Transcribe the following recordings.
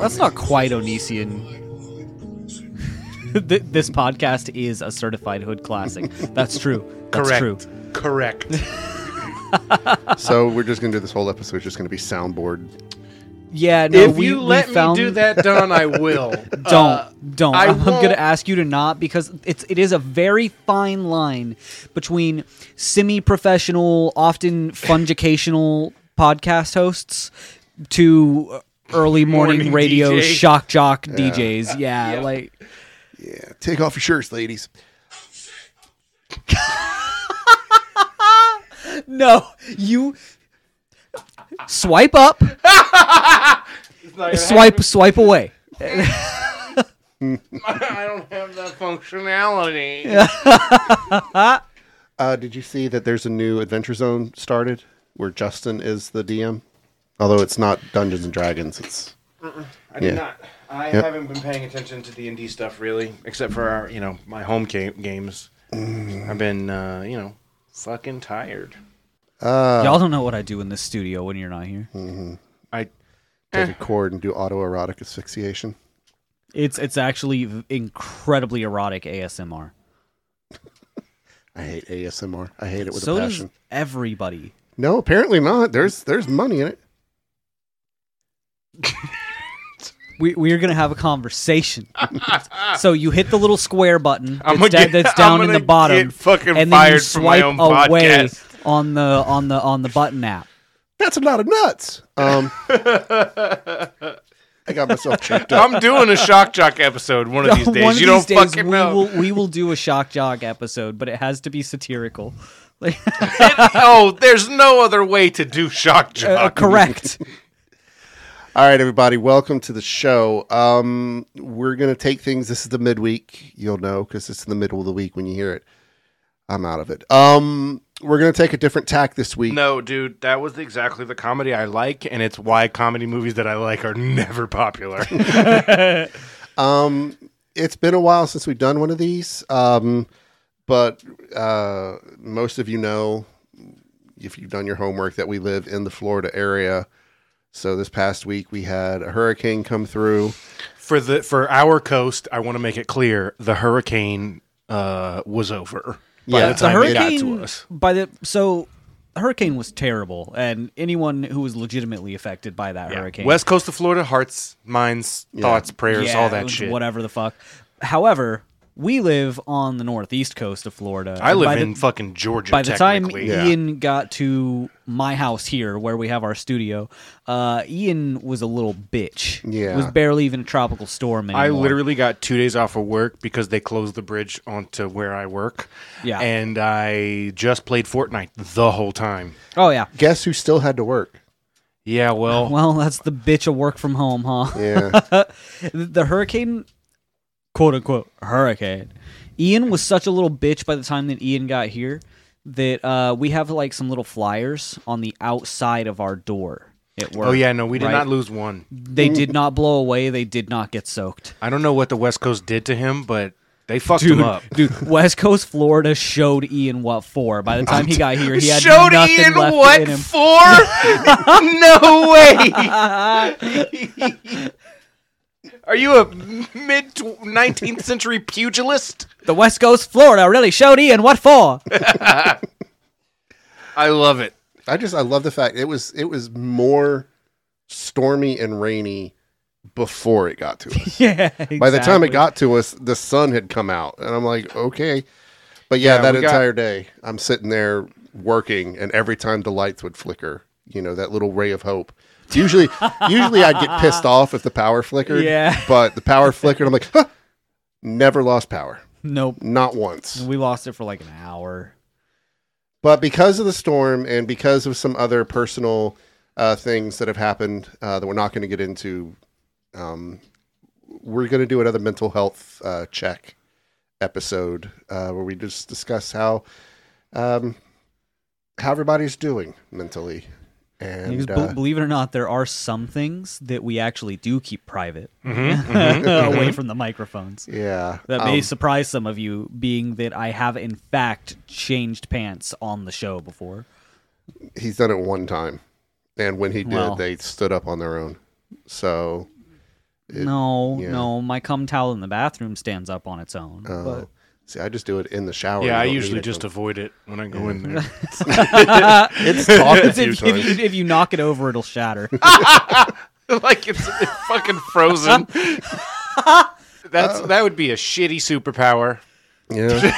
That's not quite Onision. This podcast is a certified hood classic. That's true. That's Correct. true. Correct. so we're just gonna do this whole episode. It's just gonna be soundboard. Yeah, no, if we, you we let found, me do that, Don, I will. Don't, Uh, don't. I I'm, I'm gonna ask you to not because it's it is a very fine line between semi-professional, often fungicational podcast hosts to early morning, Morning radio DJ. shock jock DJs. Yeah, Yeah. like Yeah, take off your shirts, ladies. no, you swipe up, swipe swipe away. I don't have that functionality. Uh, did you see that there's a new Adventure Zone started where Justin is the DM? Although it's not Dungeons and Dragons, it's I did not. I Yep. haven't been paying attention to D and D stuff really, except for our, you know, my home ga- games. I've been, uh, you know, fucking tired. uh, Y'all don't know what I do in this studio when you're not here. I take a cord and do autoerotic asphyxiation. It's it's actually incredibly erotic ASMR. I hate ASMR. I hate it with so a does passion. everybody. No, apparently not. There's there's money in it. We we are gonna have a conversation. so you hit the little square button I'm that's, gonna da- get- that's down I'm in the bottom, get fucking and then you fired from my swipe own away podcast. on the on the on the button app. That's a lot of nuts. Um, I got myself checked up. I'm doing a shock jock episode one of these days. One of you these don't days fucking we know. will we will do a shock jock episode, but it has to be satirical. Like, oh, there's no other way to do shock jock. uh, correct. All right, everybody, welcome to the show. Um, we're gonna take things. This is the midweek. You'll know because it's in the middle of the week when you hear it. I'm out of it. Um, we're gonna take a different tack this week. No, dude, that was exactly the comedy I like, and it's why comedy movies that I like are never popular. Um, it's been a while since we've done one of these. Um, but uh, most of you know, if you've done your homework, that we live in the Florida area. So this past week we had a hurricane come through. for the for our coast, I want to make it clear the hurricane uh, was over by Yeah. the The time it got hurricane to us. by the so the hurricane was terrible, and anyone who was legitimately affected by that hurricane, West coast of Florida, hearts, minds, thoughts, prayers, yeah, all that shit. whatever the fuck. However, we live on the northeast coast of Florida. I live by in fucking Georgia. by the time. Yeah. Ian got to my house here, where we have our studio, uh, Ian was a little bitch. Yeah. it was barely even a tropical storm anymore. I literally got two days off of work because they closed the bridge onto where I work. Yeah. And I just played Fortnite the whole time. Oh yeah. Guess who still had to work? Yeah, well, Well, that's the bitch of work from home, huh? Yeah, the hurricane, quote unquote, hurricane. Ian was such a little bitch by the time that Ian got here that uh, we have like some little flyers on the outside of our door at work. oh yeah, no, we did right? not lose one. They did not blow away. They did not get soaked. I don't know what the West Coast did to him, but they fucked Dude, him up. dude, West Coast Florida showed Ian what for. By the time he got here, he had Showed nothing Ian left what in him. for? no way. Are you a mid nineteenth century pugilist? The West Coast Florida really showed Ian what for. I love it. I just I love the fact it was it was more stormy and rainy before it got to us. yeah. By the time it got to us, the sun had come out, and I'm like, okay. But yeah, Yeah, that we got- entire day, I'm sitting there working, and every time the lights would flicker, you know, that little ray of hope. Usually, usually I'd get pissed off if the power flickered. Yeah. But the power flickered. I'm like, huh, never lost power, Nope. not once. We lost it for like an hour. But because of the storm and because of some other personal uh, things that have happened uh, that we're not going to get into, um, we're going to do another mental health uh, check episode uh, where we just discuss how um, how everybody's doing mentally. Because And be- uh, believe it or not, there are some things that we actually do keep private Mm-hmm, away from the microphones. yeah, That may um, surprise some of you, being that I have in fact changed pants on the show before. he's done it one time, and when he did, Well. they stood up on their own. So, It- no, yeah. no, my cum towel in the bathroom stands up on its own. uh, but see, I just do it in the shower. Yeah, I usually just to- avoid it when I go in there. it's talked a if, few if times. you, if you knock it over, it'll shatter. like it's, it's fucking frozen. That's that would be a shitty superpower. Yeah.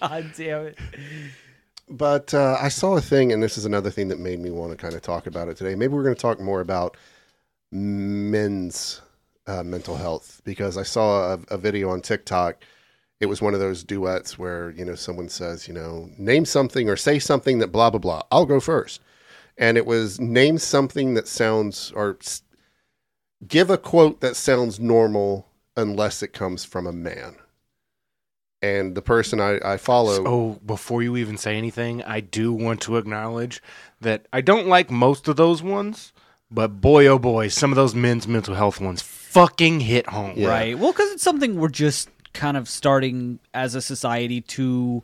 God damn it! But uh, I saw a thing, and this is another thing that made me want to kind of talk about it today. Maybe we're going to talk more about men's uh, mental health because I saw a, a video on TikTok. It was one of those duets where you know someone says, you know, name something or say something that blah blah blah. I'll go first, and it was name something that sounds or give a quote that sounds normal unless it comes from a man. And the person I, I follow, Oh, before you even say anything, I do want to acknowledge that I don't like most of those ones, but boy oh boy, some of those men's mental health ones fucking hit home. Yeah. Right. Well, because it's something we're just kind of starting as a society to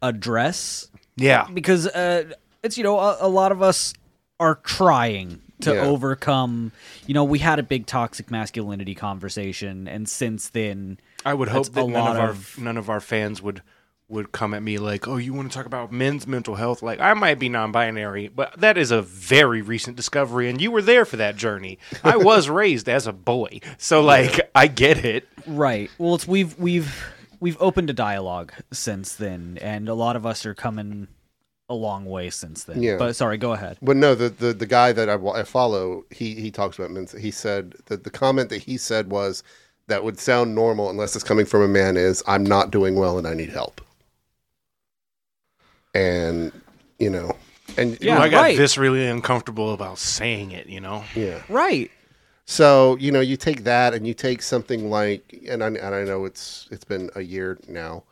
address. Yeah. Because uh, it's you know a, a lot of us are trying to Yeah. overcome. You know, we had a big toxic masculinity conversation, and since then, I would hope that none lot of our none of our fans would would come at me like, "Oh, you want to talk about men's mental health?" Like, I might be non-binary, but that is a very recent discovery, and you were there for that journey. I was raised as a boy, so like, I get it. Right. Well, it's we've we've we've opened a dialogue since then, and a lot of us are coming a long way since then. Yeah. But sorry, go ahead. But no, the, the, the guy that I, I follow, he, he talks about men's. He said that the comment that he said was that would sound normal unless it's coming from a man is I'm not doing well and I need help. And you know, and Yeah, I got right. this really uncomfortable about saying it. You know, yeah. Right. So you know, you take that and you take something like, and I and I know it's it's been a year now,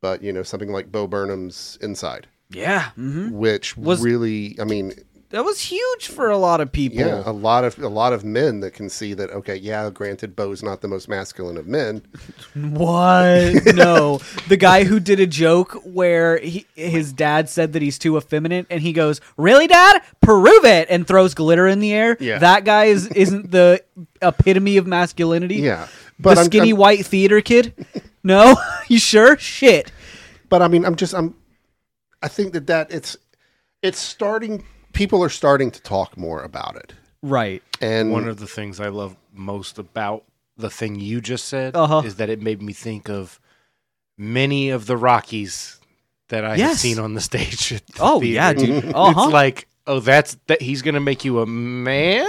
but you know, something like Bo Burnham's Inside, Yeah. hmm which Was- really, I mean, That was huge for a lot of people. Yeah, a lot of a lot of men that can see that. Okay, yeah, granted, Bo's not the most masculine of men. What? no. The guy who did a joke where he, his dad said that he's too effeminate, and he goes, "Really, Dad? Prove it!" and throws glitter in the air. Yeah. That guy is isn't the epitome of masculinity. Yeah, but the I'm- skinny I'm- white theater kid. No, you sure? Shit. but I mean, I'm just I'm. I think that that it's it's starting. People are starting to talk more about it, Right. and one of the things I love most about the thing you just said Uh-huh. is that it made me think of many of the Rockies that I have seen on the stage. at the Oh theater. yeah, dude. Uh huh. It's like, oh, that's that. He's gonna make you a man.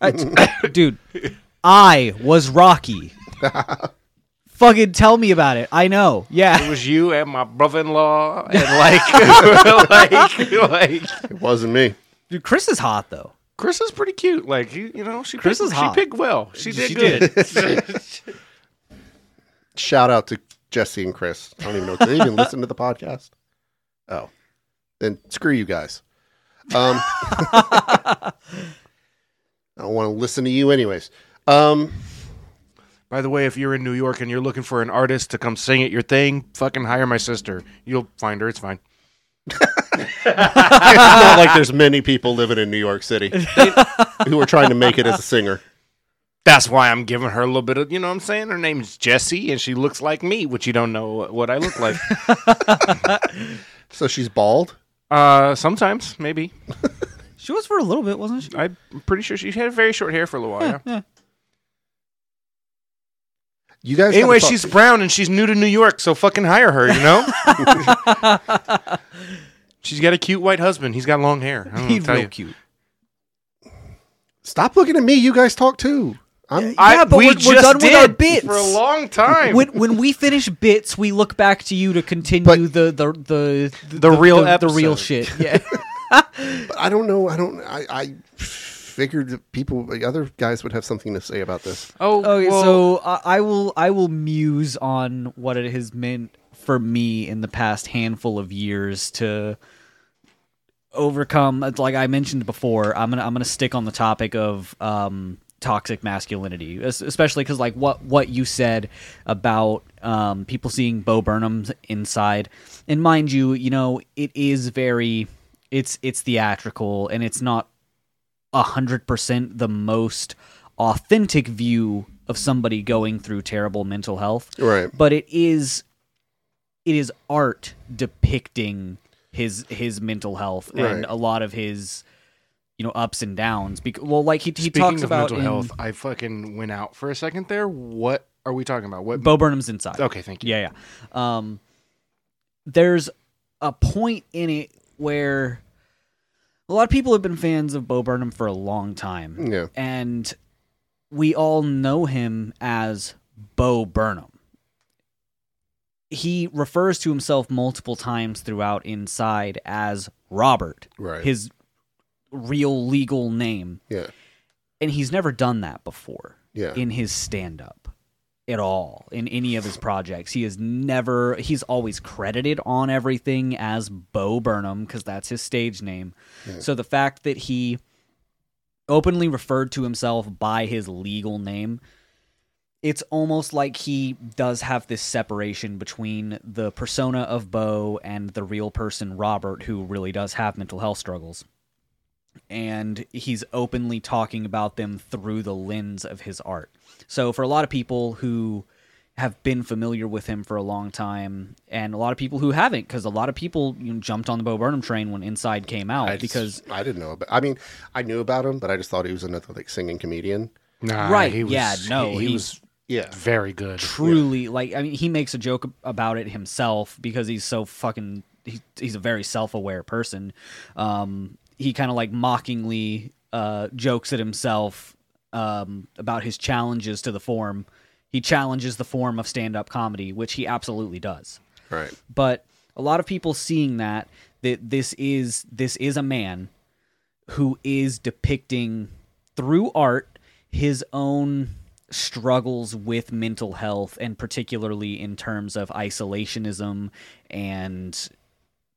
dude, I was Rocky. Fucking tell me about it. I know. Yeah, it was you and my brother-in-law, and like, like, like, it wasn't me. Dude, Chris is hot though. Chris is pretty cute. Like, you, you know, she Chris picked, is hot. She picked well. She did She good. Shout out to Jesse and Chris. I don't even know. Do they even listen to the podcast? Oh, then screw you guys. Um, I don't want to listen to you anyways. Um, By the way, if you're in New York and you're looking for an artist to come sing at your thing, fucking hire my sister. You'll find her. It's fine. It's not like there's many people living in New York City who are trying to make it as a singer. That's why I'm giving her a little bit of, you know what I'm saying? Her name's Jessie, and she looks like me, which you don't know what I look like. So she's bald. uh, sometimes, maybe. She was for a little bit, wasn't she? I'm pretty sure she had very short hair for a little while. Yeah. You guys. anyway, gotta she's brown and she's new to New York, so fucking hire her, you know? she's got a cute white husband. He's got long hair. I don't He's what to tell real you. cute. Stop looking at me. You guys talk too. I'm. I, Yeah, but we we're- we're done with did our bits. for a long time. when when we finish bits, we look back to you to continue But- the, the the The real the, the real shit. Yeah. But I don't know. I don't. I. I figured people, the other guys, would have something to say about this. oh, Okay, well, so I I will I will muse on what it has meant for me in the past handful of years to overcome. Like I mentioned before. I'm gonna I'm gonna stick on the topic of um, toxic masculinity, especially because like what what you said about um, people seeing Bo Burnham's inside, and mind you, you know it is very it's it's theatrical and it's not hundred percent the most authentic view of somebody going through terrible mental health. Right. But it is it is art depicting his his mental health and a lot of his you know ups and downs. Because well, like he he Speaking talks of about mental in- health, I fucking went out for a second there. What are we talking about? What? Bo Burnham's inside. okay, thank you. Yeah, yeah. Um, there's a point in it where a lot of people have been fans of Bo Burnham for a long time, Yeah. and we all know him as Bo Burnham. He refers to himself multiple times throughout Inside as Robert, Right. his real legal name, Yeah. and he's never done that before Yeah. in his stand up at all in any of his projects. He is never he's always credited on everything as Bo Burnham because that's his stage name. So the fact that he openly referred to himself by his legal name it's almost like he does have this separation between the persona of Bo and the real person Robert who really does have mental health struggles and he's openly talking about them through the lens of his art. So for a lot of people who have been familiar with him for a long time, and a lot of people who haven't, because a lot of people you know, jumped on the Bo Burnham train when Inside came out I just- because I didn't know about. I mean, I knew about him, but I just thought he was another like singing comedian. Nah, Right, He was, yeah, no, he, he he- was Yeah. very good. truly like I mean he makes a joke about it himself because he's so fucking he, he's a very self-aware person. Um, he kind of like mockingly uh, jokes at himself um, about his challenges to the form. He challenges the form of stand-up comedy, which he absolutely does. Right. But a lot of people seeing that that this is this is a man who is depicting through art his own struggles with mental health and particularly in terms of isolationism and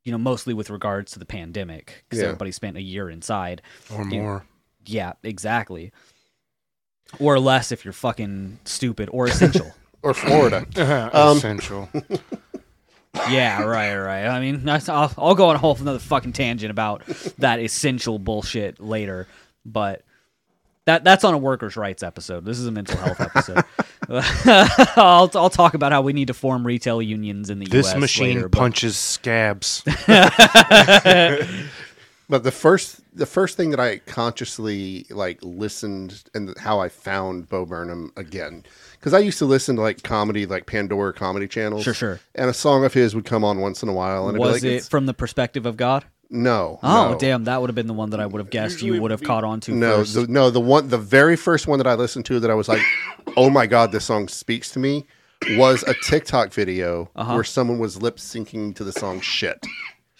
you know mostly with regards to the pandemic because Yeah. everybody spent a year inside or more. yeah exactly or less if you're fucking stupid or essential Or Florida. Um, Essential. Yeah, right, right. I mean, that's, I'll, I'll go on a whole another fucking tangent about that essential bullshit later, but that that's on a workers' rights episode. This is a mental health episode. I'll I'll talk about how we need to form retail unions in the US. this U.S. machine later, but- punches scabs. But the first the first thing that I consciously like listened and how I found Bo Burnham again because I used to listen to like comedy like Pandora comedy channels. Sure, sure. And a song of his would come on once in a while, and Was be like, it from the perspective of God? No. Oh, no. damn! That would have been the one that I would have guessed you would have caught on to No, first. the, no, the one, the very first one that I listened to that I was like, "Oh my god, this song speaks to me," was a TikTok video Uh-huh. where someone was lip syncing to the song "Shit,"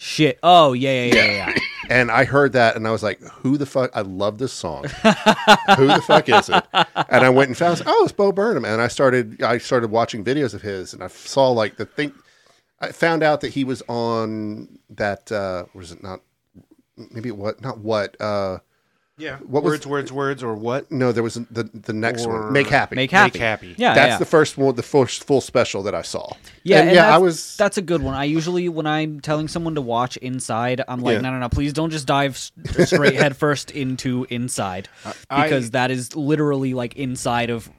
Shit! Oh yeah, yeah, yeah, yeah. and I heard that and I was like, "Who the fuck? I love this song. Who the fuck is it?" And I went and found, "Oh, it's Bo Burnham," and I started, I started watching videos of his, and I saw like the thing. I found out that he was on that. uh Was it not? Maybe what? Not what? uh Yeah. What was- words, words, words, or what? No, there was the the next Or one. Make happy. Make happy. Make happy. Yeah, That's yeah. the first one, the first full special that I saw. Yeah, and and yeah, I was. That's a good one. I usually, when I'm telling someone to watch Inside, I'm like, Yeah. no, no, no, please don't just dive straight head first into Inside, I- because that is literally like inside of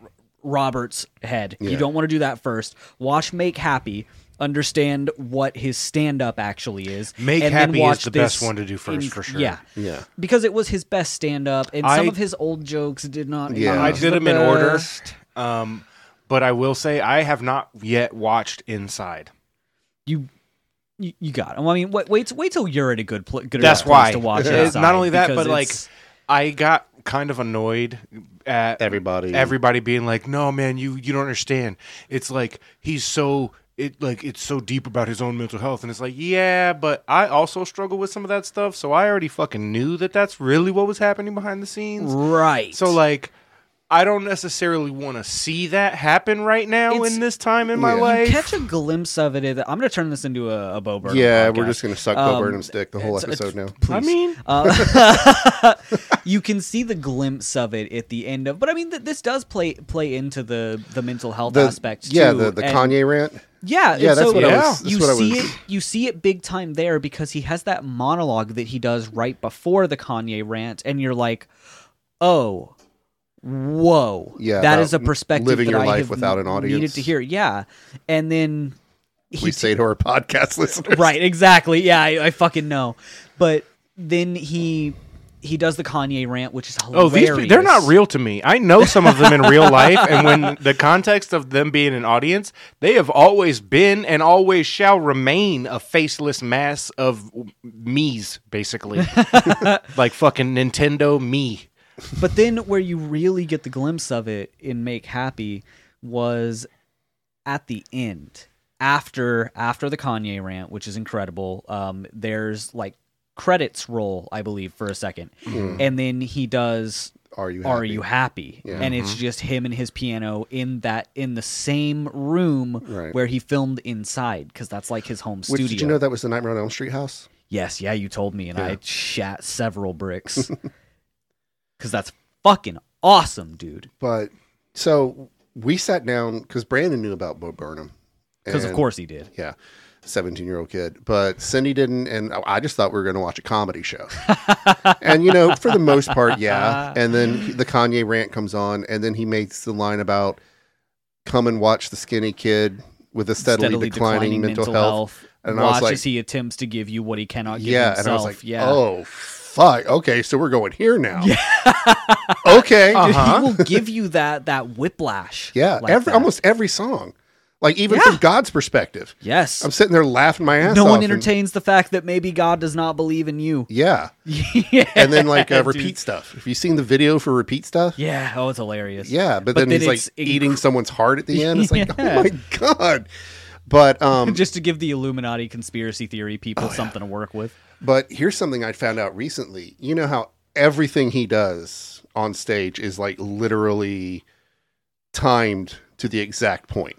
Robert's head. Yeah. You don't want to do that first. Watch Make Happy. Understand what his stand up actually is. Make and then Happy is watch the best this one to do first, for sure. Yeah, yeah, because it was his best stand up, and some of his old jokes did not. Yeah. I did them in order. Um, but I will say I have not yet watched Inside. you you, you got him. I mean, wait, wait, wait till you're at a good, pl- good That's place why. to watch Uh, it. not only that, but, like, it's- I got kind of annoyed at Everybody. everybody being like, "No, man, you you don't understand. It's like he's so it like it's so deep about his own mental health." And it's like, "Yeah, but I also struggle with some of that stuff, so I already fucking knew that that's really what was happening behind the scenes." right. So like I don't necessarily want to see that happen right now It's- in this time in my Yeah. life. Catch a glimpse of it. I'm going to turn this into a, a Bo Burnham yeah, podcast. we're just gonna suck Bo Um, Burnham's dick the whole episode now. I mean, Uh, you can see the glimpse of it at the end of, but I mean, th- this does play play into the the mental health The, aspect. yeah, too, the the and- Kanye rant. Yeah, Yeah, that's so what I was- that's You what I see was- it. You see it big time there because he has that monologue that he does right before the Kanye rant, and you're like, oh. Whoa! Yeah, that about is a perspective living that your I life have without an audience. Needed to hear, yeah, and then he We say to our podcast listeners, right exactly. Yeah I, I fucking know. But then he he does the kanye rant which is oh, hilarious these they're not real to me. I know some of them in real life, and when the context of them being an audience, they have always been and always shall remain a faceless mass of Miis, basically, like fucking Nintendo Mii. But then where you really get the glimpse of it in make happy was at the end after after the kanye rant which is incredible um there's like credits roll i believe for a second and then he does Are you? are happy? you happy Yeah. and it's just him and his piano in that in the same room Right. where he filmed inside because that's like his home Which, studio did you know that was the Nightmare on Elm Street house? yes yeah you told me and Yeah. i shat several bricks because that's fucking awesome dude But so we sat down because Brandon knew about Bo Burnham. because of course he did yeah, seventeen year old kid. But Cindy didn't, and I just thought we were going to watch a comedy show. and you know, for the most part, yeah. And then the Kanye rant comes on, and then he makes the line about come and watch the skinny kid with a steadily, declining, mental, health. And I was like- as he attempts to give you what he cannot give Yeah, himself and I was like, yeah oh fuck. Okay, so we're going here now. Yeah. okay. Dude, Uh-huh. he will give you that that whiplash Yeah, like every that. almost every song, like even Yeah. from God's perspective, yes I'm sitting there laughing my ass no off. No one and- entertains the fact that maybe god does not believe in you yeah, yeah and then like uh, dude. repeat stuff. Have you seen the video for repeat stuff? yeah oh it's hilarious Yeah, but, But then, then he's like it's eating someone's heart at the end. It's like, Yeah. oh my god. But um, just to give the illuminati conspiracy theory Oh, people something to work with but here's something I found out recently. You know how everything he does on stage is like literally timed to the exact point.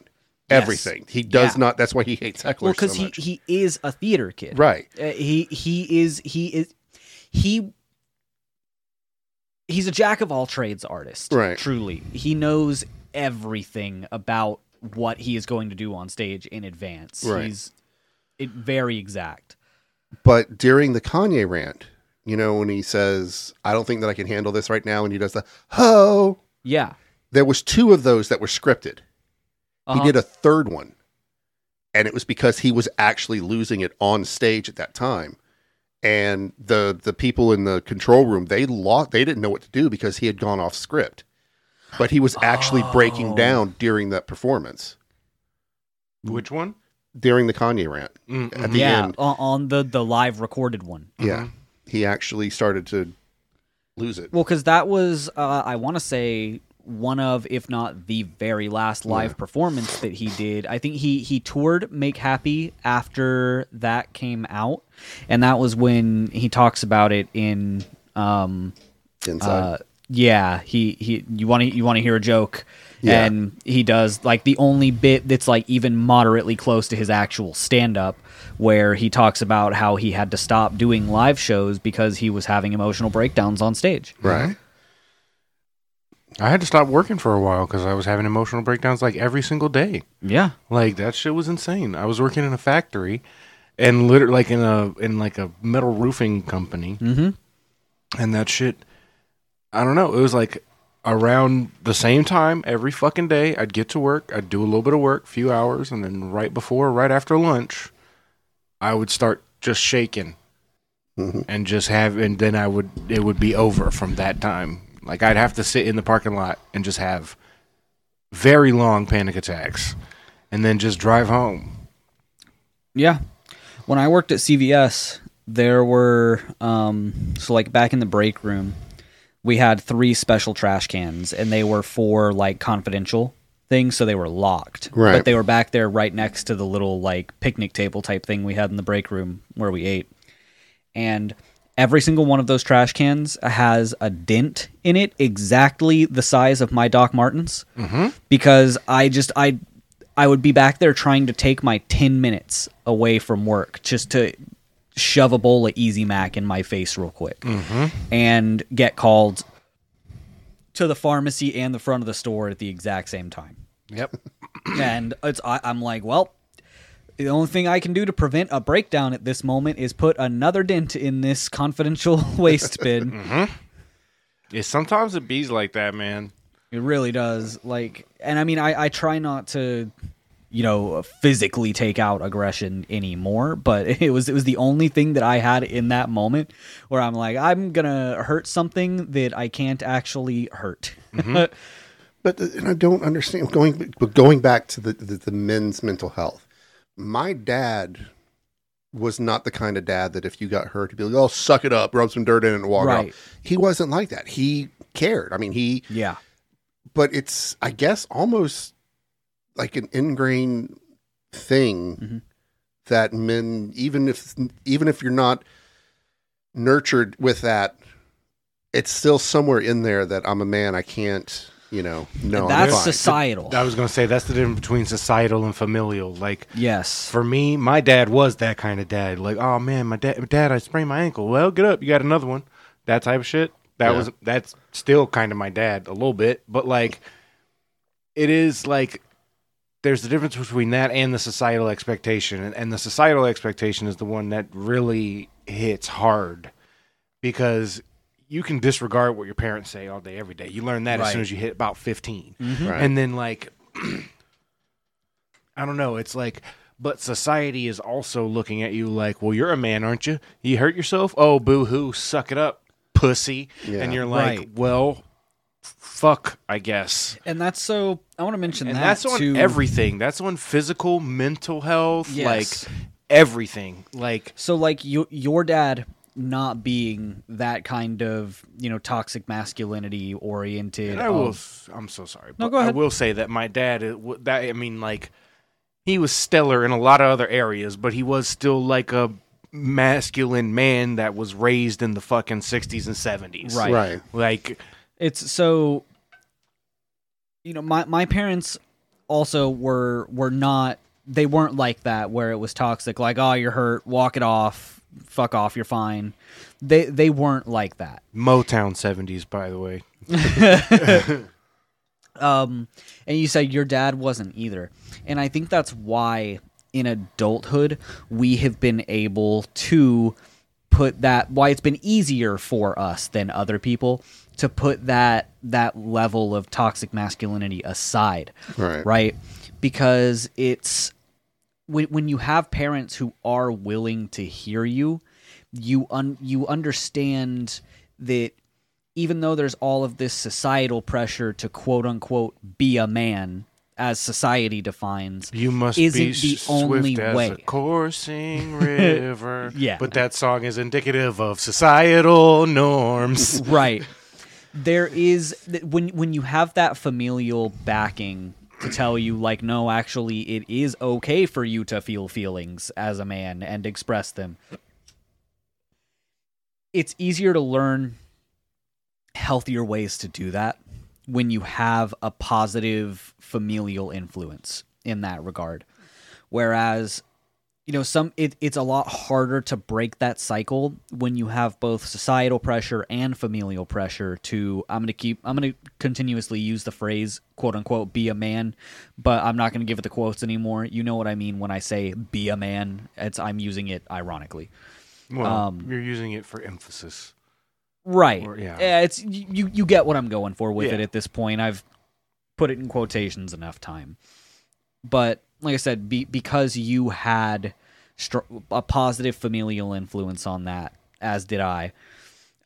Yes. Everything he does Yeah. not. That's why he hates hecklers well because so he he is a theater kid right. Uh, he he is he is he he's a jack of all trades artist Right. truly he knows everything about what he is going to do on stage in advance Right. he's it, very exact But during the Kanye rant, you know, when he says, I don't think that I can handle this right now, and he does the ho, yeah there was two of those that were scripted. Uh-huh. He did a third one. And it was because he was actually losing it on stage at that time. And the the people in the control room, they lost they didn't know what to do because he had gone off script. But he was actually breaking Oh. down during that performance, Which one? During the Kanye rant. Mm-mm. At the yeah end. on, on the the live recorded one Yeah. He actually started to lose it. well because that was uh, i want to say one of if not the very last live performance that he did i think he he toured make happy after that came out and that was when he talks about it in um Inside. uh yeah he he you want to you want to hear a joke Yeah. and he does like the only bit that's like even moderately close to his actual stand up where he talks about how he had to stop doing live shows because he was having emotional breakdowns on stage right. I had to stop working for a while because I was having emotional breakdowns like every single day. yeah Like that shit was insane. I was working in a factory, and literally like in a in like a metal roofing company, mm-hmm and that shit. I don't know. It was like around the same time every fucking day. I'd get to work. I'd do a little bit of work, few hours, and then right before, right after lunch, I would start just shaking Mhm. and just have, and then I would it would be over from that time. Like I'd have to sit in the parking lot and just have very long panic attacks, and then just drive home. Yeah. When I worked at CVS, there were um so like back in the break room, we had three special trash cans and they were for like confidential things, so they were locked. Right. But they were back there right next to the little like picnic table type thing we had in the break room where we ate. And every single one of those trash cans has a dent in it exactly the size of my Doc Martens. Mm-hmm. Because I just I I would be back there trying to take my 10 minutes away from work just to shove a bowl of Easy Mac in my face real quick and get called to the pharmacy and the front of the store at the exact same time. Yep. And it's I, I'm like, well, the only thing I can do to prevent a breakdown at this moment is put another dent in this confidential waste bin. Mm-hmm. Yeah, sometimes it bees like that, man. It really does. Like, and I mean, I, I try not to, you know, physically take out aggression anymore. But it was it was the only thing that I had in that moment where I'm like, I'm gonna hurt something that I can't actually hurt. But uh, and I don't understand going but going back to the, the the men's mental health. My dad was not the kind of dad that if you got hurt, he'd be like, "Oh, suck it up, rub some dirt in it, and walk Right. off." He wasn't like that. He cared. I mean, he. yeah, But it's, I guess, almost like an ingrained thing Mhm. that men, even if even if you're not nurtured with that, it's still somewhere in there that I'm a man. I can't, you know, no. I'm that's fine. societal. I was gonna say that's the difference between societal and familial. Like yes, for me, my dad was that kind of dad. Like, oh man, my dad, dad, I sprained my ankle. Well, get up, you got another one. That type of shit. That Yeah. was that's still kind of my dad a little bit, but like, it is like there's the difference between that and the societal expectation, and, and the societal expectation is the one that really hits hard because you can disregard what your parents say all day, every day. You learn that as soon as you hit about 15 mm-hmm. Right. and then like I don't know, it's like but society is also looking at you like, "Well, you're a man, aren't you? You hurt yourself? Oh, boo-hoo, suck it up, pussy." Yeah. And you're like, Right. "Well, f- fuck, I guess." and that's so. I want to mention And that that's on too. everything. That's on physical, mental health, Yes. like everything. Like So like you, your dad not being that kind of you know toxic masculinity oriented. And I will. of- I'm so sorry. No, go ahead. I will say that my dad. That I mean, like, he was stellar in a lot of other areas, but he was still like a masculine man that was raised in the fucking 60s and 70s. Right. right. Like, it's so you know my my parents also were were not they weren't like that where it was toxic like oh you're hurt walk it off fuck off you're fine. They they weren't like that. Motown 70s, by the way. um and you said your dad wasn't either. And i think that's why in adulthood we have been able to put that why it's been easier for us than other people to put that that level of toxic masculinity aside Right. right because it's when, when you have parents who are willing to hear you you un, you understand that even though there's all of this societal pressure to quote unquote be a man as society defines You must Isn't be the swift only as way. a coursing river. Yeah. But that song is indicative of societal norms. right there is when when you have that familial backing to tell you like no actually it is okay for you to feel feelings as a man and express them it's easier to learn healthier ways to do that when you have a positive familial influence in that regard. Whereas you know some it, it's a lot harder to break that cycle when you have both societal pressure and familial pressure to i'm going to keep i'm going to continuously use the phrase quote unquote be a man but i'm not going to give it the quotes anymore. You know what i mean when i say be a man. It's i'm using it ironically. Well, Um, you're using it for emphasis. right. Or- yeah. yeah it's you you get what i'm going for with it at this point. I've put it in quotations enough time. But like i said be, because you had str- a positive familial influence on that as did i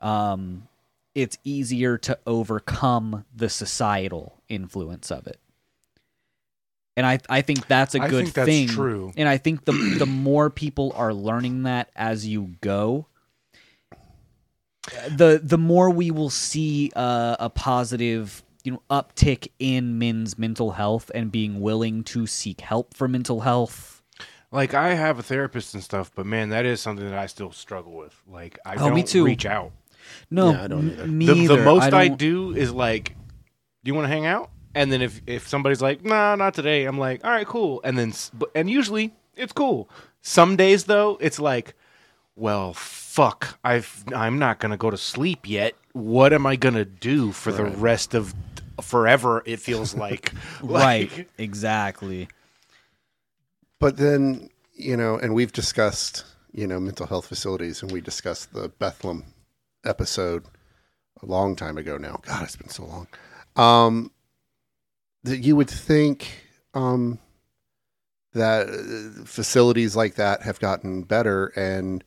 um it's easier to overcome the societal influence of it and i i think that's a I good that's thing true. and i think the the more people are learning that as you go the the more we will see uh, a positive you know uptick in men's mental health and being willing to seek help for mental health Like I have a therapist and stuff, but man, that is something that I still struggle with. Like I Oh, don't me too. reach out. No, Yeah, I don't m- either. me The, either. the most I, don't- do is like, do you want to hang out? And then if if somebody's like, nah, not today, I'm like, all right, cool. And then and usually it's cool. Some days though, it's like, well, fuck, I've I'm not gonna go to sleep yet. What am I gonna do for the rest of forever? It feels like Right, Like, exactly. But then, you know, and we've discussed, you know, mental health facilities, and we discussed the Bethlehem episode a long time ago now. God, it's been so long. Um, that you would think um, that uh, facilities like that have gotten better. And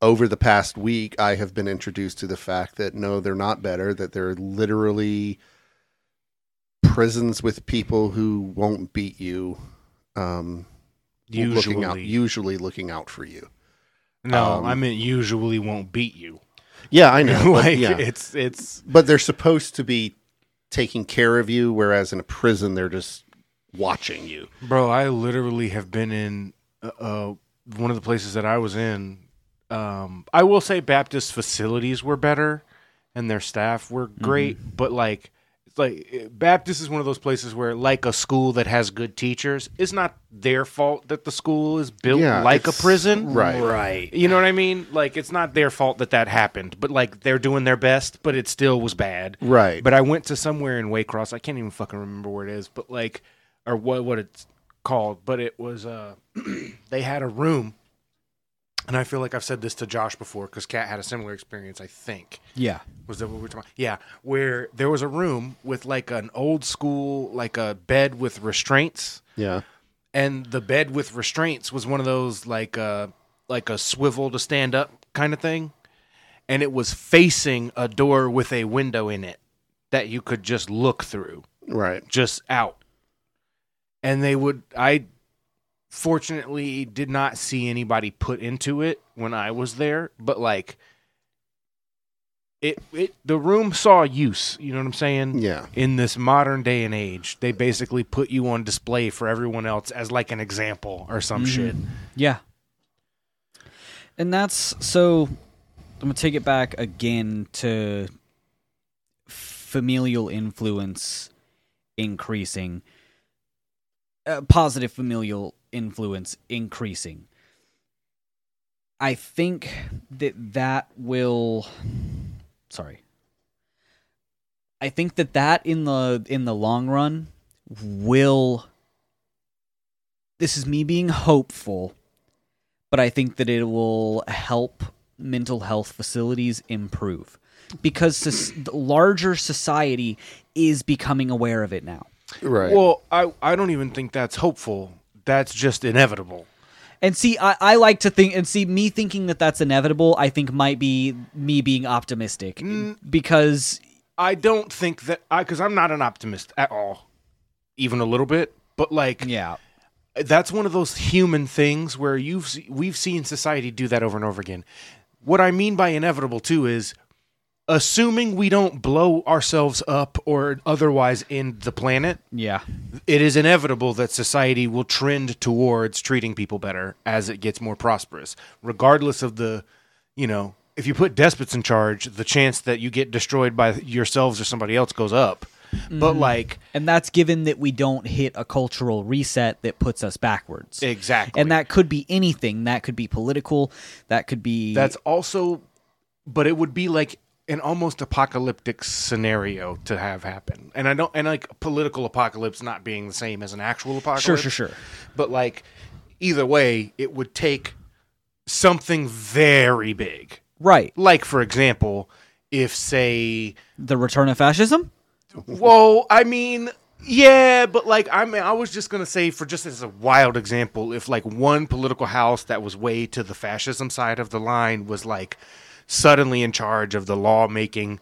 over the past week, I have been introduced to the fact that no, they're not better, that they're literally prisons with people who won't beat you. Um, looking out, usually, usually looking out for you. no, um, I mean usually won't beat you. Yeah, I know. but, like yeah. it's it's but they're supposed to be taking care of you, whereas in a prison they're just watching you. Bro, I literally have been in uh, uh, one of the places that I was in. Um, I will say Baptist facilities were better, and their staff were great. But like, it's like eh, Baptist is one of those places where, like a school that has good teachers, it's not their fault that the school is built Yeah, like a prison. right. Right. You know what I mean? Like, it's not their fault that that happened, but like they're doing their best, but it still was bad. Right. But I went to somewhere in Waycross. I can't even fucking remember where it is, but like, or what what it's called. But it was uh, they had a room, and I feel like I've said this to Josh before because Kat had a similar experience. I think Yeah. was that what we were talking about? Yeah, where there was a room with like an old school, like a bed with restraints, yeah. and the bed with restraints was one of those like uh like a swivel to stand up kind of thing and it was facing a door with a window in it that you could just look through Right. just out and they would i fortunately did not see anybody put into it when i was there but like it it the room saw use you know what i'm saying Yeah. in this modern day and age, they basically put you on display for everyone else as like an example or some Mhm. shit. Yeah. And that's so I'm going to take it back again to familial influence increasing uh, positive familial influence increasing. I think that that will sorry. I think that that in the in the long run will this is me being hopeful but I think that it will help mental health facilities improve because soc- the larger society is becoming aware of it now. Right. Well, I I don't even think that's hopeful. That's just inevitable. And see, I, I like to think, and see, me thinking that that's inevitable, I think might be me being optimistic Mm. because I don't think that I because I'm not an optimist at all, even a little bit. But like, yeah, that's one of those human things where you've we've seen society do that over and over again. What I mean by inevitable too is assuming we don't blow ourselves up or otherwise end the planet. yeah, it is inevitable that society will trend towards treating people better as it gets more prosperous, regardless of the, you know, if you put despots in charge, the chance that you get destroyed by yourselves or somebody else goes up. But mm-hmm. like, and that's given that we don't hit a cultural reset that puts us backwards. exactly, and that could be anything. That could be political. That could be that's also, but it would be like an almost apocalyptic scenario to have happen. And I don't, and like political apocalypse not being the same as an actual apocalypse. sure, sure, sure. But like either way, it would take something very big. Right. Like for example, if say The return of fascism. well, I mean, yeah, but like I mean I was just going to say for just as a wild example, if like one political house that was way to the fascism side of the line was like suddenly in charge of the lawmaking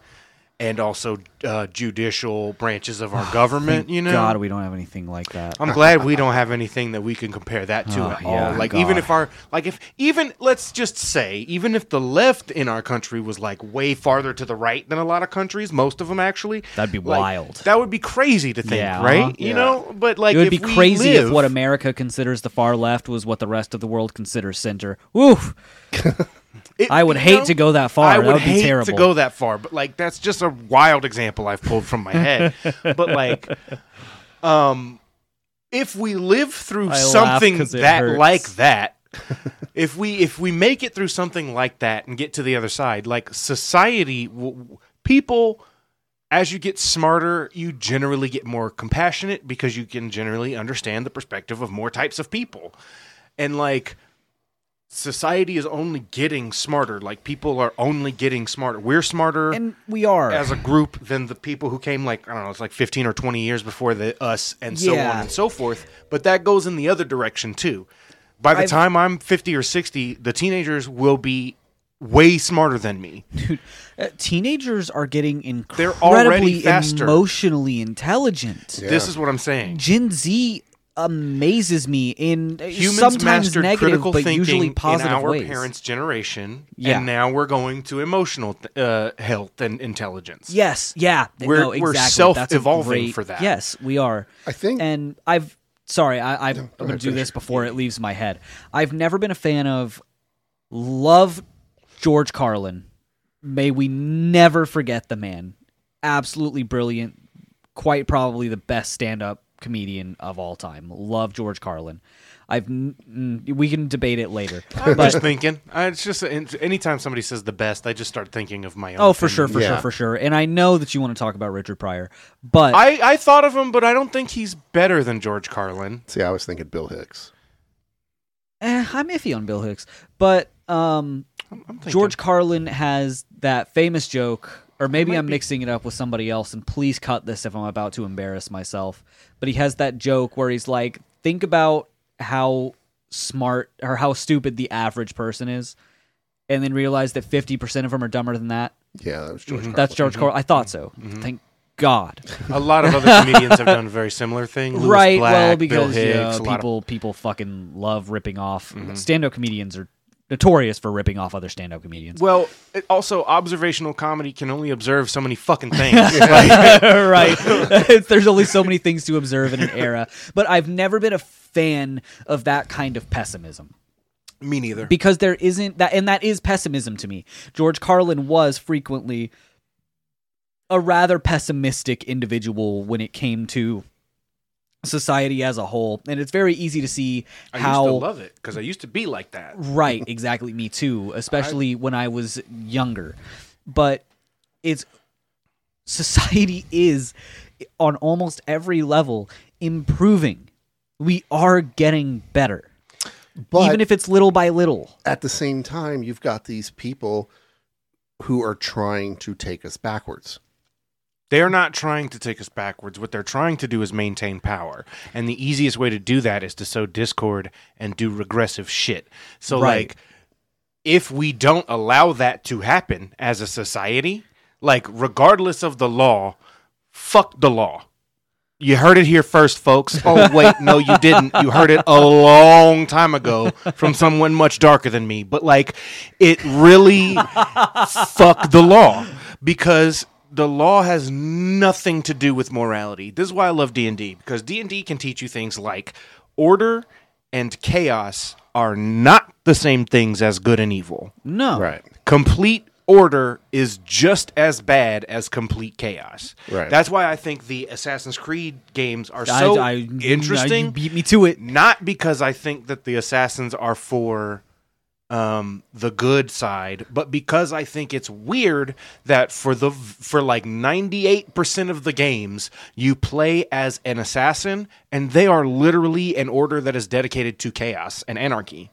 and also uh, judicial branches of our government. You know, God, we don't have anything like that. I'm glad we don't have anything that we can compare that to Oh, at yeah, all. Like even if our like if even let's just say even if the left in our country was like way farther to the right than a lot of countries, most of them actually, That'd be like, wild. That would be crazy to think, Yeah, right? uh-huh. You Yeah. know, but like it would if be we crazy if what America considers the far left was what the rest of the world considers center. Woof. it- I would hate know, to go that far. I That would, would be hate terrible. to go that far, but like that's just a wild example I've pulled from my head. but like, um, if we live through I something that hurts. like that, if we if we make it through something like that and get to the other side, like society, w- people. As you get smarter, you generally get more compassionate because you can generally understand the perspective of more types of people. And like society is only getting smarter. Like people are only getting smarter. We're smarter And we are. as a group than the people who came like I don't know, it's like 15 or 20 years before the us and so Yeah. on and so forth. But that goes in the other direction too. By the I've- time I'm 50 or 60, the teenagers will be way smarter than me. Uh, teenagers are getting incredibly They're already incredibly faster. emotionally intelligent. Yeah. This is what I'm saying. Gen Z amazes me in uh, Humans sometimes mastered negative, critical but thinking usually positive in our ways. parents' generation, Yeah. and now we're going to emotional uh, health and intelligence. Yes, yeah, We're- no, we're exactly. That's a self-evolving great- for that. Yes, we are. I think And I've sorry, I, I've, I'm going to do finish. this before it leaves my head. I've never been a fan of love George Carlin. May we never forget the man. Absolutely brilliant. Quite probably the best stand-up comedian of all time. Love George Carlin. I've n- mm, we can debate it later. I'm But just thinking. I, it's just anytime somebody says the best, I just start thinking of my own. oh, for opinion. sure, for Yeah. sure, for sure. And I know that you want to talk about Richard Pryor, but I, I thought of him, but I don't think he's better than George Carlin. see, I was thinking Bill Hicks. eh, I'm iffy on Bill Hicks. But um, I'm, I'm. George Carlin has that famous joke, or maybe I'm be- mixing it up with somebody else, and please cut this if I'm about to embarrass myself. But he has that joke where he's like, think about how smart or how stupid the average person is, and then realize that 50% of them are dumber than that. Yeah, that was George. Mm-hmm. That's George Carlin. I thought so. Thank God. a lot of other comedians have done a very similar thing. Louis right. Black, well, Bill because Hicks, yeah, a lot of- people people fucking love ripping off. Stand-up comedians are notorious for ripping off other stand-up comedians. well, it, also observational comedy can only observe so many fucking things. right. There's only so many things to observe in an era. But I've never been a fan of that kind of pessimism Me neither. because there isn't that, and that is pessimism to me. George Carlin was frequently a rather pessimistic individual when it came to society as a whole, and it's very easy to see I how. used to love it because I used to be like that. Right, exactly. Me too, especially when I was younger. But it's society is on almost every level improving. We are getting better, But even if it's little by little. at the same time, you've got these people who are trying to take us backwards. They're not trying to take us backwards. What they're trying to do is maintain power. And the easiest way to do that is to sow discord and do regressive shit. So, Right. like, if we don't allow that to happen as a society, like, regardless of the law, fuck the law. You heard it here first, folks. Oh, wait, no, you didn't. You heard it a long time ago from someone much darker than me. But, like, it really fuck the law because the law has nothing to do with morality. This is why I love D&D because D&D can teach you things like order and chaos are not the same things as good and evil. No, Right. Complete order is just as bad as complete chaos. Right. That's why I think the Assassin's Creed games are I- so I- You interesting. beat me to it. Not because I think that the assassins are for um, the good side, but because I think it's weird that for the for like ninety eight percent of the games you play as an assassin, and they are literally an order that is dedicated to chaos and anarchy.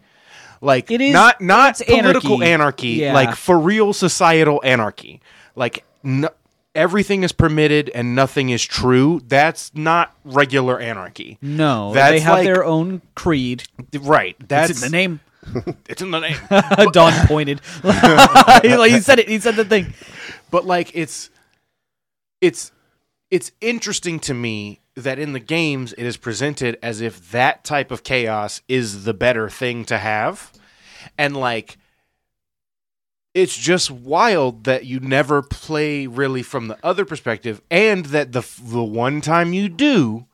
Like It is- not not political anarchy. anarchy, Yeah. like for real societal anarchy. Like no, everything is permitted and nothing is true. That's not regular anarchy. No, That's they have like- their own creed. Right. That's the name. It's in the name. Don pointed. he, like, he said it. He said the thing. but like it's it's it's interesting to me that in the games it is presented as if that type of chaos is the better thing to have and like it's just wild that you never play really from the other perspective and that the the one time you do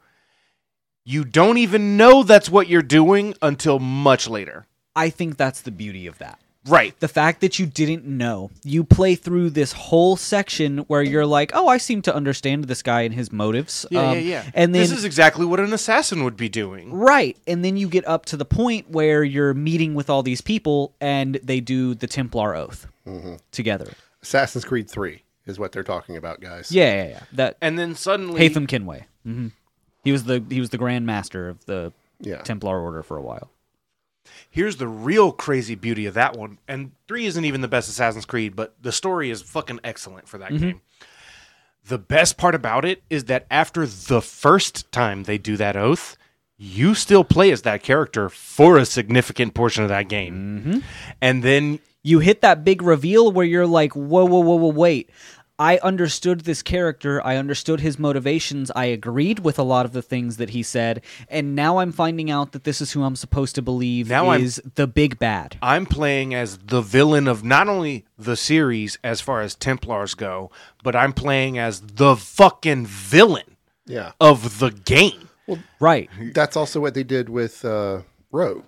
you don't even know that's what you're doing until much later I think that's the beauty of that. right The fact that you didn't know. You play through this whole section where you're like, "Oh, I seem to understand this guy and his motives." yeah Um, yeah yeah And then this is exactly what an assassin would be doing Right. And then you get up to the point where you're meeting with all these people and they do the Templar oath together. Assassin's Creed 3 is what they're talking about, guys. Yeah, yeah, yeah. That and then suddenly Haytham Kenway. hmm He was the he was the Grand Master of the Yeah. Templar Order for a while. Here's the real crazy beauty of that one. And 3 isn't even the best Assassin's Creed, but the story is fucking excellent for that mm-hmm. game. The best part about it is that after the first time they do that oath, you still play as that character for a significant portion of that game. Mm-hmm. And then You hit that big reveal where you're like, "Whoa, whoa, whoa, whoa, wait." I understood this character. I understood his motivations. I agreed with a lot of the things that he said, and now I'm finding out that this is who I'm supposed to believe Now I'm- is the big bad. I'm playing as the villain of not only the series as far as Templars go, but I'm playing as the fucking villain Yeah. of the game. Right. That's also what they did with uh, Rogue.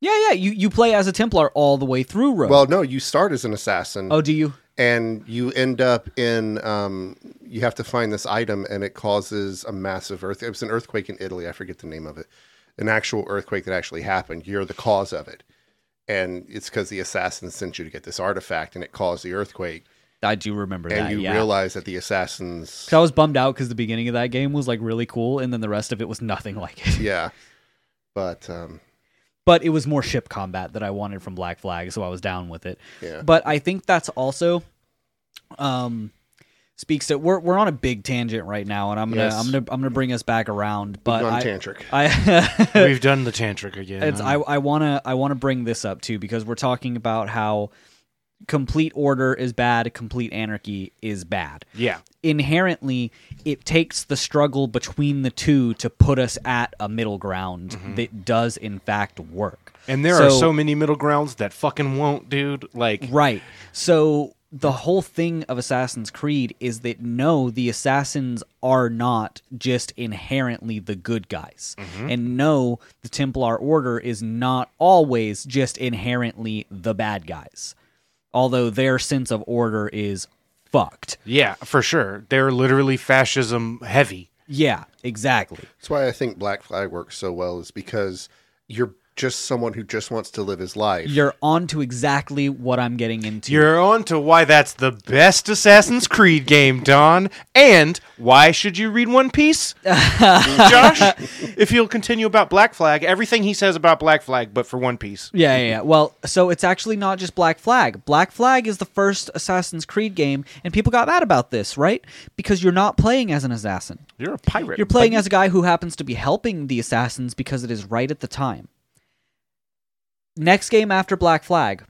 Yeah, yeah. You you play as a Templar all the way through Rogue. Well, no, you start as an assassin. oh, do you? And you end up in um, you have to find this item and it causes a massive earth it was an earthquake in italy i forget the name of it an actual earthquake that actually happened you're the cause of it and it's because the assassins sent you to get this artifact and it caused the earthquake I do remember that. and that. you yeah. realize that the assassins. I was bummed out because the beginning of that game was like really cool, and then the rest of it was nothing like it. yeah but um, But it was more ship combat that I wanted from Black Flag, so I was down with it. yeah But I think that's also um speaks to we're we're on a big tangent right now, and I'm gonna Yes. I'm gonna I'm gonna bring us back around. But gone I, tantric I We've done the tantric again. it's I I wanna I wanna bring this up too because we're talking about how complete order is bad, complete anarchy is bad. yeah. inherently it takes the struggle between the two to put us at a middle ground mm-hmm. that does in fact work. And there are so many middle grounds that fucking won't, dude. Like, right. So the whole thing of Assassin's Creed is that no, the assassins are not just inherently the good guys. Mm-hmm. And no, the Templar Order is not always just inherently the bad guys. Although their sense of order is fucked. yeah, for sure. They're literally fascism heavy. Yeah, exactly. that's why i think black flag works so well is because you're just someone who just wants to live his life You're on to exactly what I'm getting into. You're on to why that's the best Assassin's Creed game, Don. And why should you read One Piece? Josh, if you'll continue about Black Flag, everything he says about Black Flag, but for One Piece. yeah, yeah, yeah. Well, so it's actually not just Black Flag. Black Flag is the first Assassin's Creed game, and people got mad about this, right? Because you're not playing as an assassin. You're a pirate. You're playing buddy. as a guy who happens to be helping the assassins because it is right at the time. Next game after Black Flag.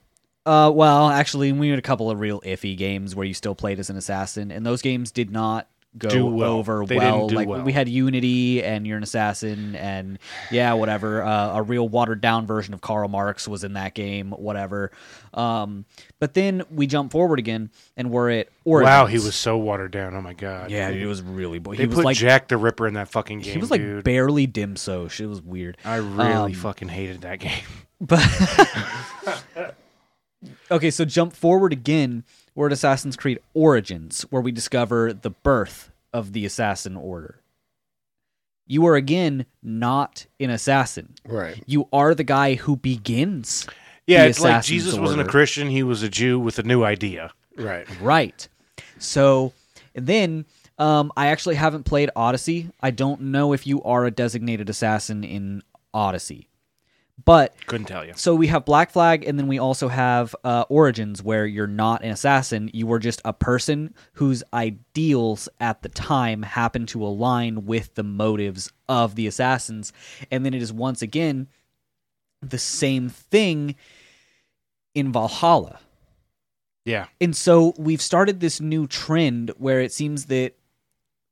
Uh, well, actually, we had a couple of real iffy games where you still played as an assassin, and those games did not go Do well. over They well. like well. we had Unity, and you're an assassin, and yeah, whatever. Uh, a real watered down version of Karl Marx was in that game, whatever. Um, but then we jump forward again, and we're at Origins. Wow, he was so watered down. Oh my god. Yeah, dude, it was really. Bo- They he was put like Jack the Ripper in that fucking game. he was like dude. barely dim so. It was weird. I really um, fucking hated that game. But okay, so jump forward again. We're at Assassin's Creed Origins, where we discover the birth of the Assassin Order. You are again not an assassin. right You are the guy who begins. Yeah, The it's like Assassin's Jesus wasn't a Christian; he was a Jew with a new idea. right Right. So and then um, I actually haven't played Odyssey. I don't know if you are a designated assassin in Odyssey. But Couldn't tell you. So we have Black Flag, and then we also have uh, Origins, where you're not an assassin. You were just a person whose ideals at the time happen to align with the motives of the assassins. And then it is once again the same thing in Valhalla. Yeah. And so we've started this new trend where it seems that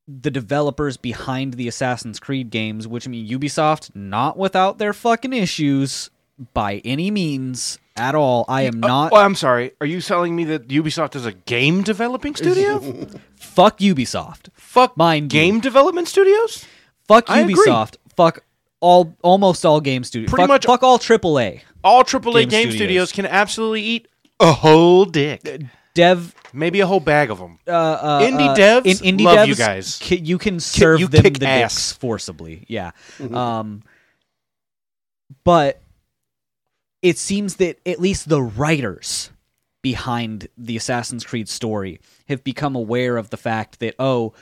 the developers behind the Assassin's Creed games, which I mean Ubisoft, not without their fucking issues by any means at all. I am oh, not Oh, I'm sorry. Are you telling me that Ubisoft is a game developing studio? fuck Ubisoft. Fuck Mind you. game development studios? Fuck Ubisoft. Fuck all almost all game studios. Pretty fuck, much- fuck all AAA. All AAA game, Game studios. studios. can absolutely eat a whole dick. Uh, Dev Maybe a whole bag of them. uh, uh, Indie uh, devs, in, indie love devs, you guys. ki- you can serve you them the ass. dicks forcibly. Yeah. Mhm. Um, but it seems that at least the writers behind the Assassin's Creed story have become aware of the fact that oh,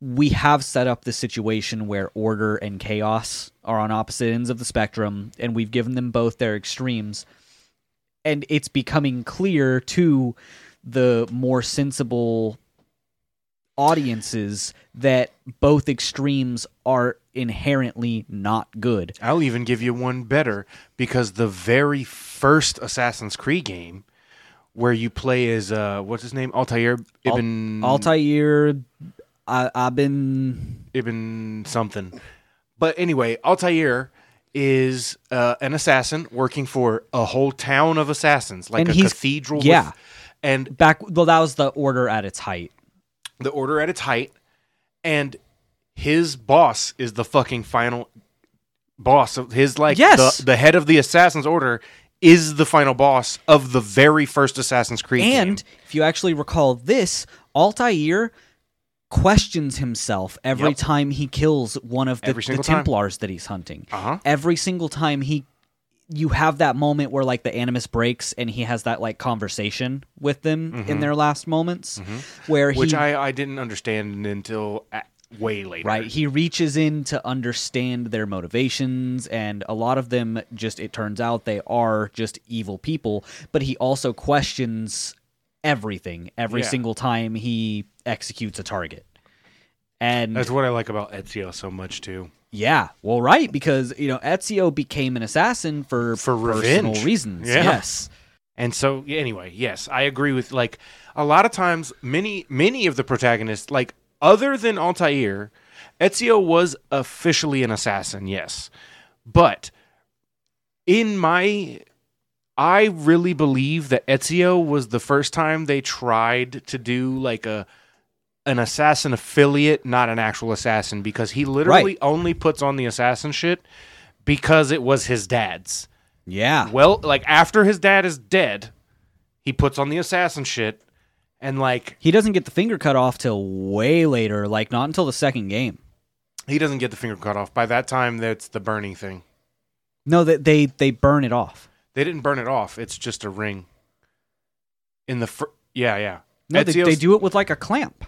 we have set up the situation where order and chaos are on opposite ends of the spectrum, and we've given them both their extremes. And it's becoming clear to the more sensible audiences that both extremes are inherently not good. I'll even give you one better because the very first Assassin's Creed game where you play as uh what's his name? Altair Al- Ibn Altair, I, I've been Ibn something. But anyway, Altair is uh, an assassin working for a whole town of assassins, like And a he's- cathedral. with- yeah. And back. Well, that was the order at its height. the order at its height, and his boss is the fucking final boss of his like Yes. the, the head of the assassins order is the final boss of the very first Assassin's Creed And game. if you actually recall this, Altair questions himself every Yep. time he kills one of the, the single time. Templars that he's hunting. Uh-huh. Every single time he you have that moment where like the animus breaks and he has that like conversation with them in their last moments where he Mm-hmm. Which I, I didn't understand until a way later. Right. He reaches in to understand their motivations, and a lot of them just, it turns out they are just evil people, but he also questions everything every Yeah. single time he executes a target. And That's what I like about Ezio so much too. Yeah, well, right, because, you know, Ezio became an assassin for, For personal revenge. reasons. Yeah. Yes. And so anyway, yes, I agree with like a lot of times many many of the protagonists like other than Altair, Ezio was officially an assassin, yes. But in my I really believe that Ezio was the first time they tried to do like a an assassin affiliate, not an actual assassin, because he literally Right. only puts on the assassin shit because it was his dad's. Yeah. Well, like after his dad is dead, he puts on the assassin shit, and like He doesn't get the finger cut off till way later, like not until the second game. he doesn't get the finger cut off. By that time, that's the burning thing. No, that they, they burn it off. They didn't burn it off. It's just a ring. In the fir- yeah yeah No, they, they do it with like a clamp.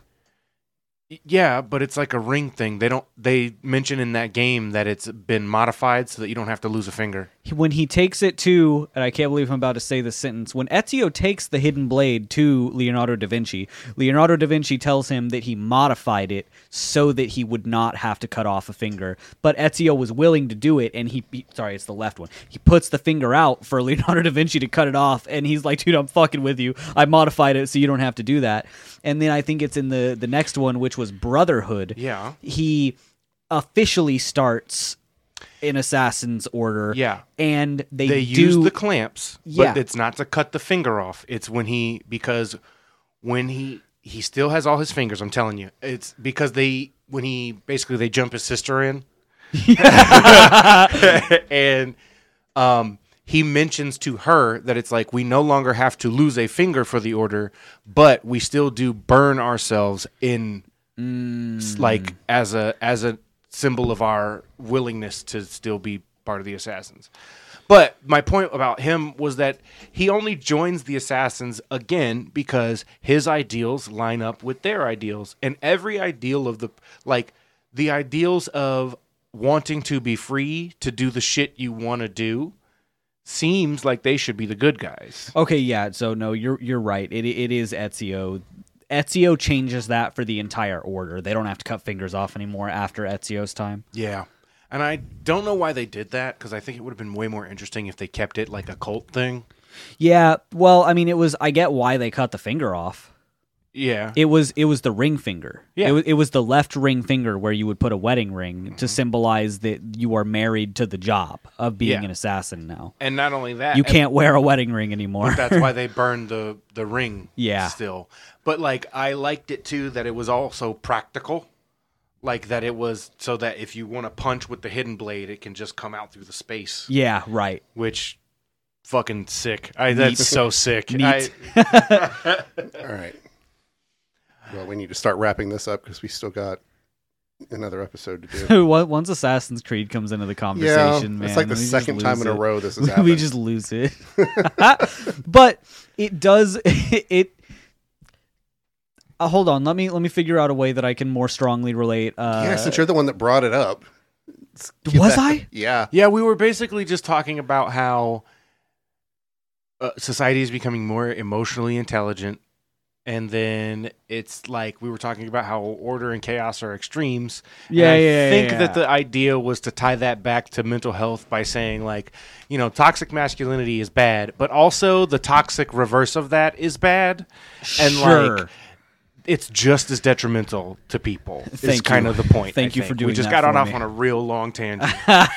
Yeah, but it's like a ring thing. They don't. They mention in that game that it's been modified so that you don't have to lose a finger. When he takes it to, and I can't believe I'm about to say this sentence, when Ezio takes the hidden blade to Leonardo da Vinci, Leonardo da Vinci tells him that he modified it so that he would not have to cut off a finger. But Ezio was willing to do it, and he, he- sorry, it's the left one. He puts the finger out for Leonardo da Vinci to cut it off, and he's like, dude, I'm fucking with you. I modified it so you don't have to do that. And then I think it's in the, the next one, which was Brotherhood Yeah. he officially starts in Assassin's Order. Yeah. And they, They do use the clamps, Yeah. but it's not to cut the finger off. It's when he because when he he still has all his fingers. I'm telling you, it's because they when he basically they jump his sister in, and um he mentions to her that it's like we no longer have to lose a finger for the order, but we still do burn ourselves in s- mm. like as a as a symbol of our willingness to still be part of the assassins. But my point about him was that he only joins the assassins again because his ideals line up with their ideals. And every ideal of the like the ideals of wanting to be free to do the shit you want to do seems like they should be the good guys. Okay, yeah. So no, you're you're right. It it is Ezio. Ezio changes that for the entire order. They don't have to cut fingers off anymore after Ezio's time. Yeah. And I don't know why they did that because I think it would have been way more interesting if they kept it like a cult thing. Yeah, well, I mean, it was. I get why they cut the finger off. Yeah. It was. It was the ring finger. Yeah. It was, it was the left ring finger where you would put a wedding ring to mm-hmm. symbolize that you are married to the job of being Yeah. an assassin. Now and not only that, you can't wear a wedding ring anymore. But that's why they burned the the ring. Yeah. Still, but like I liked it too that it was also practical, like that it was so that if you want to punch with the hidden blade, it can just come out through the space, yeah, right. which fucking sick. I that's so sick. Neat. I, All right. Well, we need to start wrapping this up because we still got another episode to do. Once once Assassin's Creed comes into the yeah, conversation, man, it's like the we just second time lose in a it. row this has we just lose it. but it does it. Uh, hold on, let me let me figure out a way that I can more strongly relate. Uh, yeah, since you're the one that brought it up. Was that- I? Yeah. yeah, we were basically just talking about how uh, society is becoming more emotionally intelligent. And then it's like we were talking about how order and chaos are extremes. And Yeah, I think yeah. that the idea was to tie that back to mental health by saying like, you know, toxic masculinity is bad, but also the toxic reverse of that is bad. And Sure. like it's just as detrimental to people. is kind you. of the point. Thank I you for think. doing We just got for off me. on a real long tangent.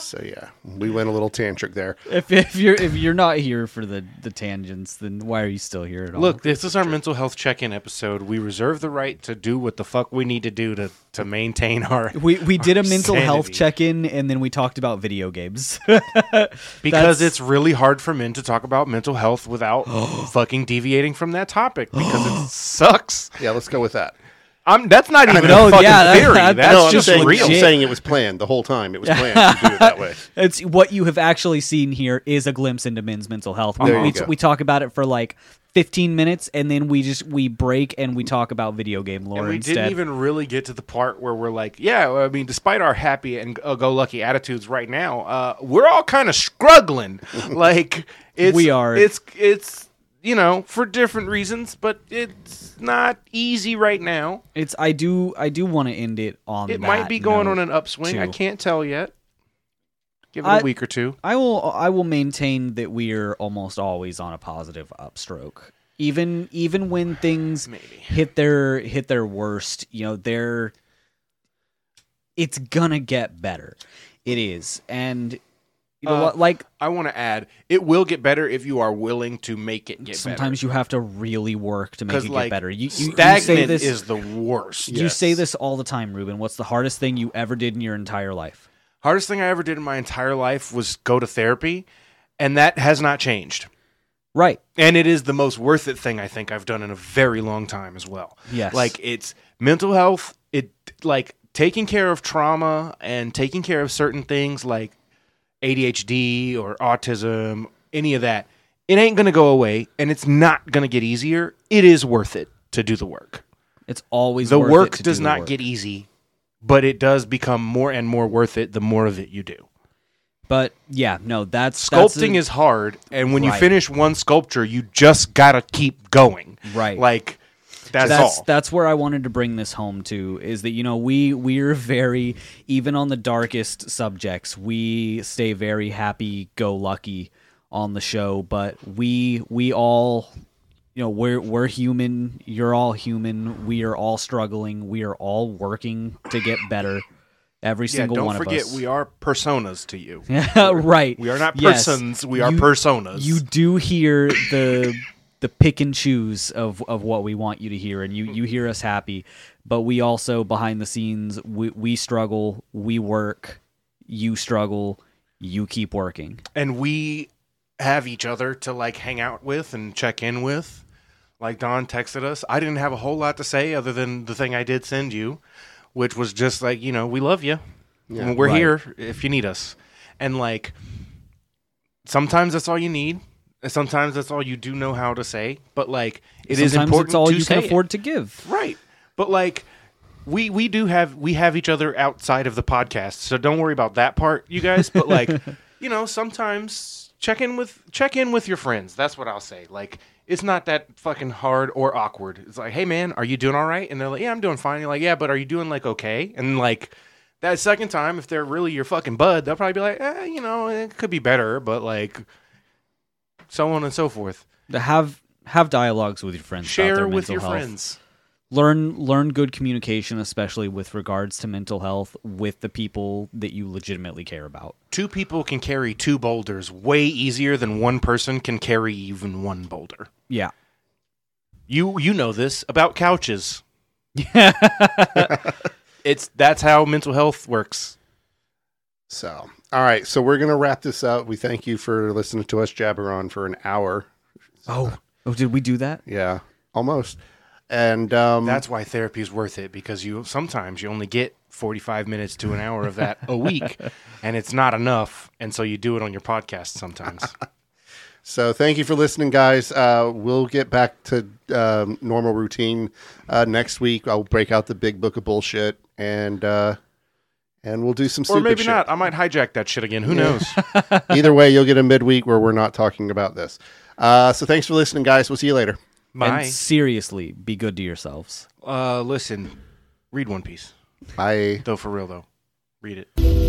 So yeah, we went a little tantric there. if, if you're if you're not here for the the tangents, then why are you still here at all? Look, this is our mental health check-in episode. We reserve the right to do what the fuck we need to do to to maintain our we we did a mental health check in, and then we talked about video games. because it's really hard for men to talk about mental health without fucking deviating from that topic because it sucks. Yeah, let's go with that. I'm that's not even know, a fucking yeah, that- theory. that- that's no, I'm just saying, real. I'm saying it was planned the whole time. It was planned to do it that way. it's what you have actually seen here is a glimpse into men's mental health. We, There you we, go. we talk about it for like 15 minutes, and then we just we break and we talk about video game lore And we instead. didn't even really get to the part where we're like, yeah, I mean, despite our happy and uh, go lucky attitudes right now, uh, we're all kind of struggling. like it's We are. It's it's you know for different reasons, but it's not easy right now. It's I do I do want to end it on. It might be going on an upswing. I can't tell yet. Give it I- a week or two. I will I will maintain that we're almost always on a positive upstroke. Even even when things Maybe. hit their hit their worst, you know, they're it's gonna get better. It is. And you know Uh, what like I want to add, it will get better if you are willing to make it get better. sometimes you have to really work to make it like get better. You, you, you stagnant say this is the worst. you say this all the time, Ruben. What's the hardest thing you ever did in your entire life? Hardest thing I ever did in my entire life was go to therapy, and that has not changed. Right. And it is the most worth it thing I think I've done in a very long time as well. Yes. Like it's mental health, it like taking care of trauma and taking care of certain things like ADHD or autism, any of that. It ain't going to go away and it's not going to get easier. It is worth it to do the work. It's always The worth it work to does do the not work. get easy, but it does become more and more worth it the more of it you do. But yeah, no, that's that's Sculpting a- is hard, and when you finish one sculpture, you just gotta keep going. Right. Like that's, that's all. that's where I wanted to bring this home to is that you know we we're very even on the darkest subjects we stay very happy go lucky on the show but we we all you know we're we're human you're all human we are all struggling we are all working to get better every single one of us. don't forget we are personas to you. Yeah, right We are not Yes. persons. We are You- personas. you do hear the the pick and choose of, of what we want you to hear and you, you hear us happy but we also behind the scenes we, we struggle we work you struggle you keep working and we have each other to like hang out with and check in with. Like Don texted us. I didn't have a whole lot to say other than the thing I did send you, which was just like you know we love you. Yeah. We're Right. here if you need us, and like sometimes that's all you need. And Sometimes that's all you do know how to say, but like it is sometimes important it's all you can it. afford to give Right. But like we we do have we have each other outside of the podcast. So don't worry about that part, you guys, but like, you know, sometimes check in with check in with your friends. That's what I'll say. Like it's not that fucking hard or awkward. It's like, "Hey man, are you doing all right?" And they're like, "Yeah, I'm doing fine." You're like, "Yeah, but are you doing like okay?" And like that second time if they're really your fucking bud, they'll probably be like, eh, you know, it could be better, but like so on and so forth. Have have dialogues with your friends. about Share their with your health. friends. Learn learn good communication, especially with regards to mental health with the people that you legitimately care about. Two people can carry two boulders way easier than one person can carry even one boulder. Yeah. You you know this about couches. Yeah. It's that's how mental health works. So, all right. So we're gonna wrap this up. We thank you for listening to us jabber on for an hour. Oh. Oh, did we do that? Yeah, almost. And um, That's why therapy is worth it because you sometimes you only get 45 minutes to an hour of that a week and it's not enough and so you do it on your podcast sometimes. So thank you for listening, guys. Uh, we'll get back to um, normal routine uh, next week. I'll break out the big book of bullshit and uh, and we'll do some or maybe shit. not. I might hijack that shit again. Who knows? Either way, you'll get a midweek where we're not talking about this. Uh, so thanks for listening, guys. We'll see you later. My And seriously, be good to yourselves. uh listen, read One Piece. Bye. Though for real though. Read it.